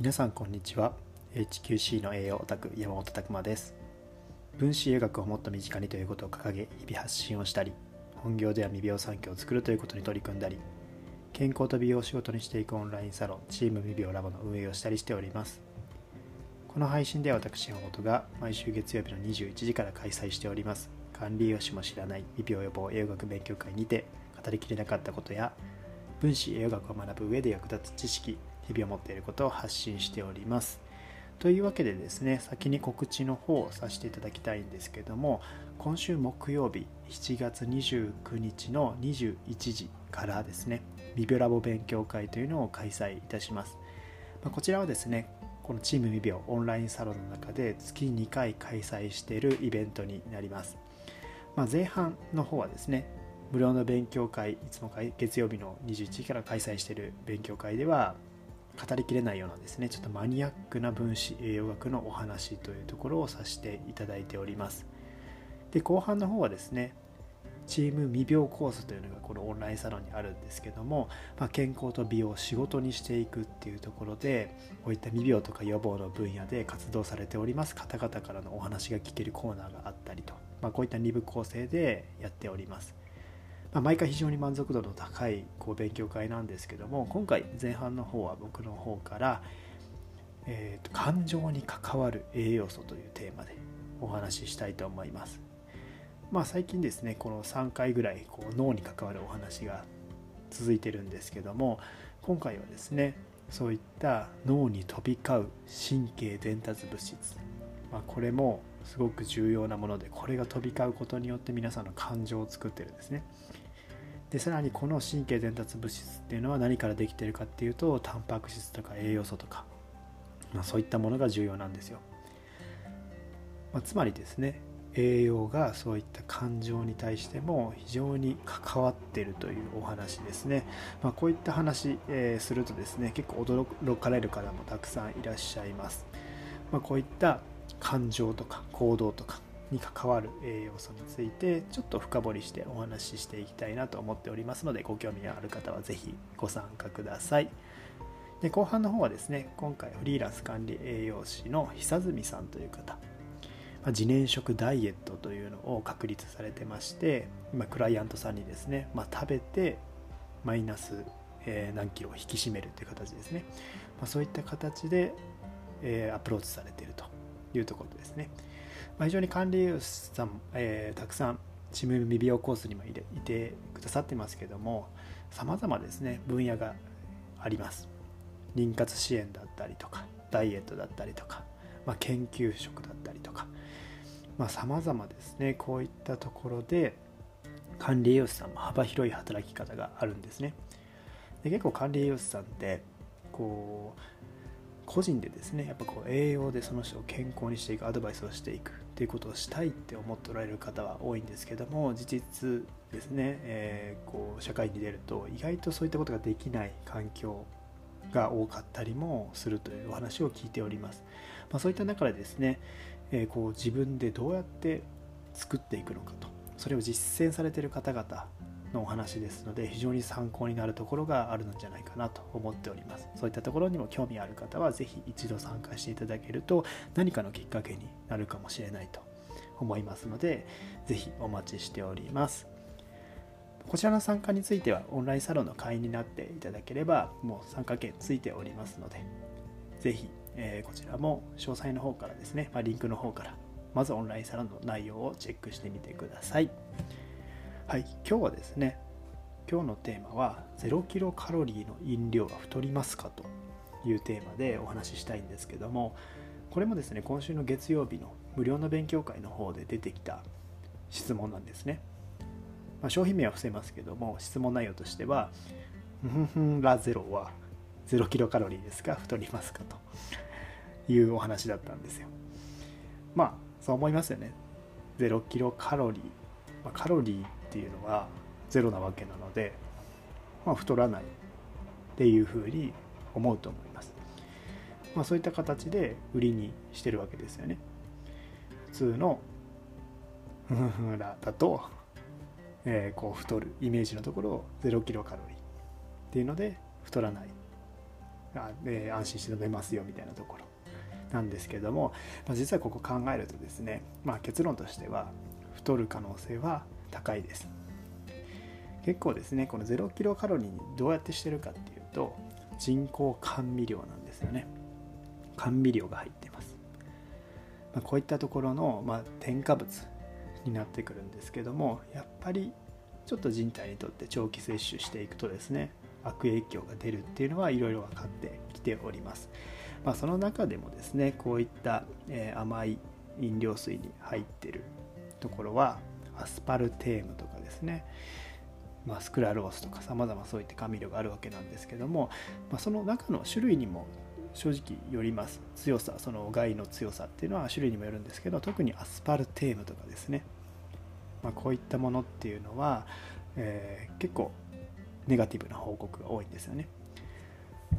皆さんこんにちは。HQC の栄養オタク山本拓馬です。分子栄養学をもっと身近にということを掲げ日々発信をしたり本業では未病産業を作るということに取り組んだり健康と美容を仕事にしていくオンラインサロンチーム未病ラボの運営をしたりしております。この配信では私山本が毎週月曜日の21時から開催しております。管理栄養士も知らない未病予防栄養学勉強会にて語りきれなかったことや分子栄養学を学ぶ上で役立つ知識日々を持っていることを発信しております。というわけでですね先に告知の方をさせていただきたいんですけども今週木曜日7月29日の21時からですねビビオラボ勉強会というのを開催いたします、まこちらはですねこのチーム未病オンラインサロンの中で月2回開催しているイベントになります、まあ、前半の方はですね無料の勉強会いつも月曜日の21時から開催している勉強会では語りきれないようなですね。ちょっとマニアックな分子栄養学のお話というところをさせていただいております。で後半の方はですねチーム未病コースというのがこのオンラインサロンにあるんですけども、まあ、健康と美容を仕事にしていくっていうところでこういった未病とか予防の分野で活動されております。方々からのお話が聞けるコーナーがあったりと、まあ、こういった2部構成でやっております。まあ、毎回非常に満足度の高いこう勉強会なんですけども今回前半の方は僕の方から、えーと、感情に関わる栄養素というテーマでお話ししたいと思います。まあ、最近ですねこの3回ぐらいこう脳に関わるお話が続いてるんですけども今回はですねそういった脳に飛び交う神経伝達物質、まあ、これもすごく重要なものでこれが飛び交うことによって皆さんの感情を作ってるんですね。でさらにこの神経伝達物質っていうのは何からできてるかっていうとタンパク質とか栄養素とか、まあ、そういったものが重要なんですよ、まあ、つまりですね栄養がそういった感情に対しても非常に関わっているというお話ですね、まあ、こういった話、えー、するとですね結構驚かれる方もたくさんいらっしゃいます、まあ、こういった感情とか行動とかに関わる栄養素についてちょっと深掘りしてお話ししていきたいなと思っておりますのでご興味のある方は是非ご参加ください。で後半の方はですね今回フリーランス管理栄養士の久住さんという方自燃食ダイエットというのを確立されてまして今クライアントさんにですね、まあ、食べてマイナス、え何キロを引き締めるという形ですね、まあ、そういった形で、えアプローチされていると。いうところですね。まあ、非常に管理栄養士さん、えー、たくさんチーム未病コースにもいてくださってますけども様々ですね分野があります妊活支援だったりとかダイエットだったりとか、まあ、研究職だったりとかさまざ、まですねこういったところで管理栄養士さんも幅広い働き方があるんですねで結構管理栄養士さんってこう個人でですねやっぱこう栄養でその人を健康にしていくアドバイスをしていくっていうことをしたいって思っておられる方は多いんですけども事実ですね、えー、こう社会に出ると意外とそういったことができない環境が多かったりもするというお話を聞いております、まあ、そういった中でですね、えー、こう自分でどうやって作っていくのかとそれを実践されている方々のお話ですので非常に参考になるところがあるのじゃないかなと思っておりますそういったところにも興味ある方は是非一度参加していただけると何かのきっかけになるかもしれないと思いますので是非お待ちしておりますこちらの参加についてはオンラインサロンの会員になっていただければもう参加券ついておりますので是非、えー、こちらも詳細の方からですね、まあ、リンクの方からまずオンラインサロンの内容をチェックしてみてください。はい、今日はですね、今日のテーマは0キロカロリーの飲料は太りますかというテーマでお話ししたいんですけども、これもですね、今週の月曜日の無料の勉強会の方で出てきた質問なんですね。まあ、商品名は伏せますけども、質問内容としては、ふんふんラゼロは0キロカロリーですか太りますかというお話だったんですよ。まあ、そう思いますよね。0キロカロリー。まあ、カロリーっていうのはゼロなわけなので、まあ、太らないっていうふうに思うと思います。まあ、そういった形で売りにしてるわけですよね。普通のフフラだと、えー、こう太るイメージのところを0キロカロリーっていうので太らないあで安心して飲めますよみたいなところなんですけれども、まあ、実はここ考えるとですね、まあ、結論としては太る可能性は高いです。結構ですねこの0キロカロリーにどうやってしてるかっていうと人工甘味料なんですよね。甘味料が入ってます、まあ、こういったところの、まあ、添加物になってくるんですけどもやっぱりちょっと人体にとって長期摂取していくとですね悪影響が出るっていうのはいろいろ分かってきております、まあ、その中でもですねこういった、えー、甘い飲料水に入ってるところはアスパルテームとかですね、まあ、スクラロースとかさまざまそういった甘味料があるわけなんですけども、まあ、その中の種類にも正直よります。強さその害の強さっていうのは種類にもよるんですけど特にアスパルテームとかですね、まあ、こういったものっていうのは、えー、結構ネガティブな報告が多いんですよね。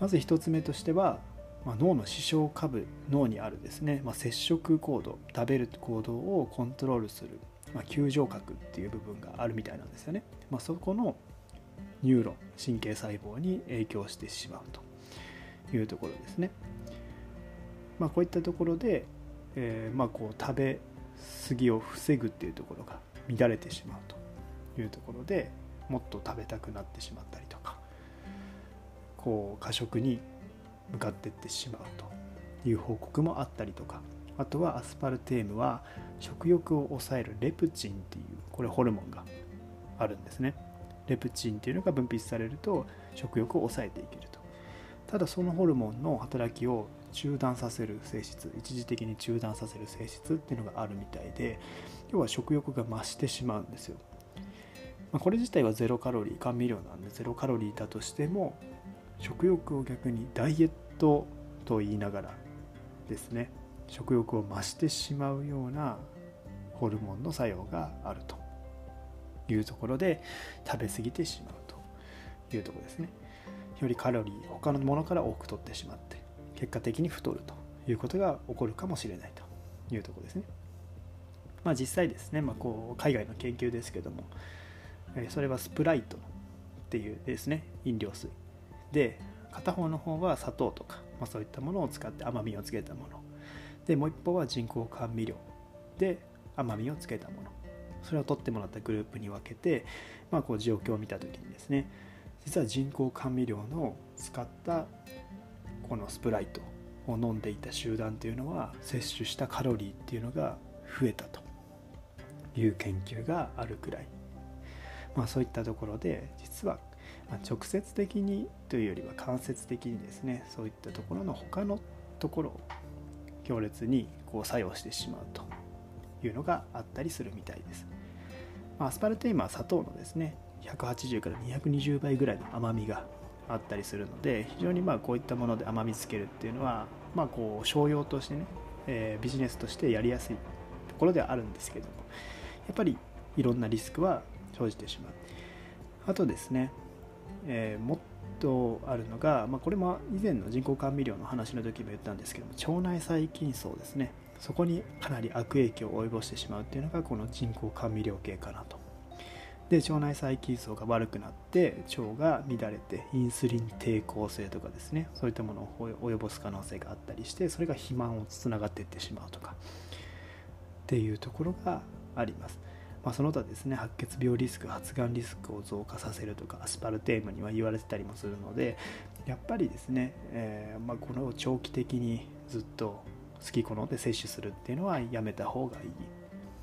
まず1つ目としては、まあ、脳の視床下部脳にあるですね、まあ、接触行動食べる行動をコントロールする、まあ、球状核っていう部分があるみたいなんですよね、まあ、そこのニューロン神経細胞に影響してしまうというところですね。まあ、こういったところで、えー、まあこう食べ過ぎを防ぐっていうところが乱れてしまうというところでもっと食べたくなってしまったりとかこう過食に向かっていってしまうという報告もあったりとかあとはアスパルテームは食欲を抑えるレプチンっていうこれホルモンがあるんですね。レプチンっていうのが分泌されると食欲を抑えていけると。ただそのホルモンの働きを中断させる性質一時的に中断させる性質っていうのがあるみたいで要は食欲が増してしまうんですよ、まあ、これ自体はゼロカロリー甘味料なんでゼロカロリーだとしても食欲を逆にダイエットと言いながらですね。食欲を増してしまうようなホルモンの作用があるというところで食べ過ぎてしまうというとこですね。よりカロリー他のものから多く取ってしまって結果的に太るということが起こるかもしれないというとこですね。まあ、実際ですね、まあ、こう海外の研究ですけども、それはスプライトっていうですね飲料水で片方の方は砂糖とか、まあ、そういったものを使って甘みをつけたものでもう一方は人工甘味料で甘みをつけたもの。それを取ってもらったグループに分けて、まあ、こう状況を見た時にですね実は人工甘味料の使ったこのスプライトを飲んでいた集団というのは摂取したカロリーっていうのが増えたという研究があるくらい、まあ、そういったところで実は直接的にというよりは間接的にですねそういったところの他のところ強烈にこう作用してしまうというのがあったりするみたいです。ま、アスパルテームは砂糖のですね180から220倍ぐらいの甘みがあったりするので非常にまあこういったもので甘みつけるっていうのはまあこう商用としてね、えー、ビジネスとしてやりやすいところではあるんですけどもやっぱりいろんなリスクは生じてしまうあとですね、えー、とあるのが、まあ、これも以前の人工甘味料の話の時も言ったんですけども腸内細菌層ですね。そこにかなり悪影響を及ぼしてしまうっていうのがこの人工甘味料系かなと。で腸内細菌層が悪くなって腸が乱れてインスリン抵抗性とかですね。そういったものを及ぼす可能性があったりしてそれが肥満をつながっていってしまうとか。っていうところがあります、まあ、その他ですね白血病リスク発がんリスクを増加させるとかアスパルテームには言われてたりもするのでやっぱりですね、えー、まあ、この長期的にずっと好き好んで摂取するっていうのはやめた方がいいっ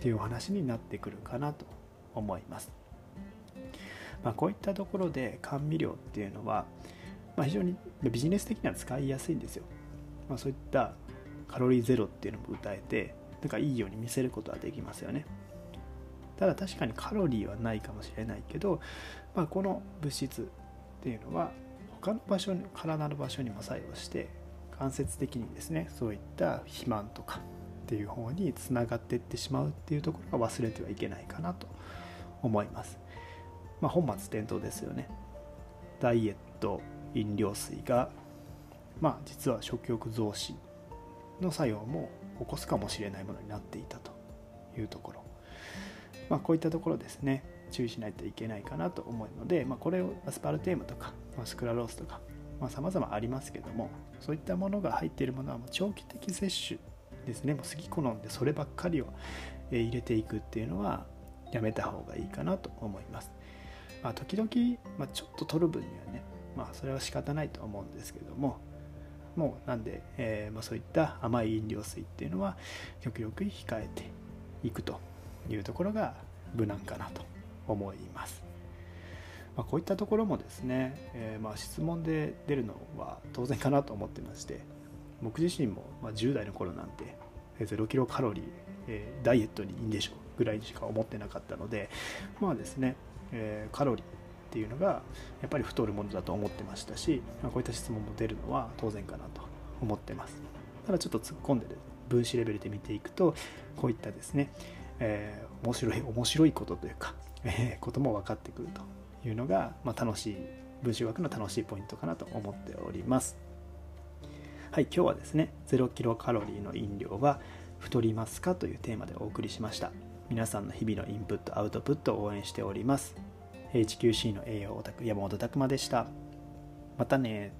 ていうお話になってくるかなと思います。まあ、こういったところで甘味料っていうのは、まあ、非常にビジネス的には使いやすいんですよ、まあ、そういったカロリーゼロっていうのも歌えてなんかいいように見せることはできますよねただ確かにカロリーはないかもしれないけど、まあ、この物質っていうのは他の場所に体の場所にも作用して間接的にですねそういった肥満とかっていう方につながっていってしまうっていうところが忘れてはいけないかなと思います。まあ、本末転倒ですよね。ダイエット飲料水がまあ実は食欲増進の作用も起こすかもしれないものになっていたというところ。まあこういったところですね注意しないといけないかなと思うので、まあ、これをアスパルテームとか、まあ、スクラロースとかさまざ、まあ、りますけどもそういったものが入っているものはもう長期的摂取ですねもう好き好んでそればっかりを入れていくっていうのはやめた方がいいかなと思います。まあ、時々、まあ、ちょっと取る分にはね、まあ、それは仕方ないと思うんですけどももうなんで、えー、まあ、そういった甘い飲料水っていうのは極力控えていくというところが無難かなと思います。まあ、こういったところもですね、えー、ま質問で出るのは当然かなと思ってまして僕自身もま10代の頃なんて0キロカロリー、えー、ダイエットにいいんでしょうぐらいしか思ってなかったのでまあですね、えー、カロリーっていうのがやっぱり太るものだと思ってましたし、まあ、こういった質問も出るのは当然かなと思ってますただちょっと突っ込んで分子レベルで見ていくとこういったですね、えー、面白い面白いことというか、えー、ことも分かってくるというのが、まあ、楽しい分子学の楽しいポイントかなと思っております。はい今日はですね0キロカロリーの飲料は太りますかというテーマでお送りしました。皆さんの日々のインプットアウトプットを応援しております。HQC の栄養オタク山本拓馬でした。またね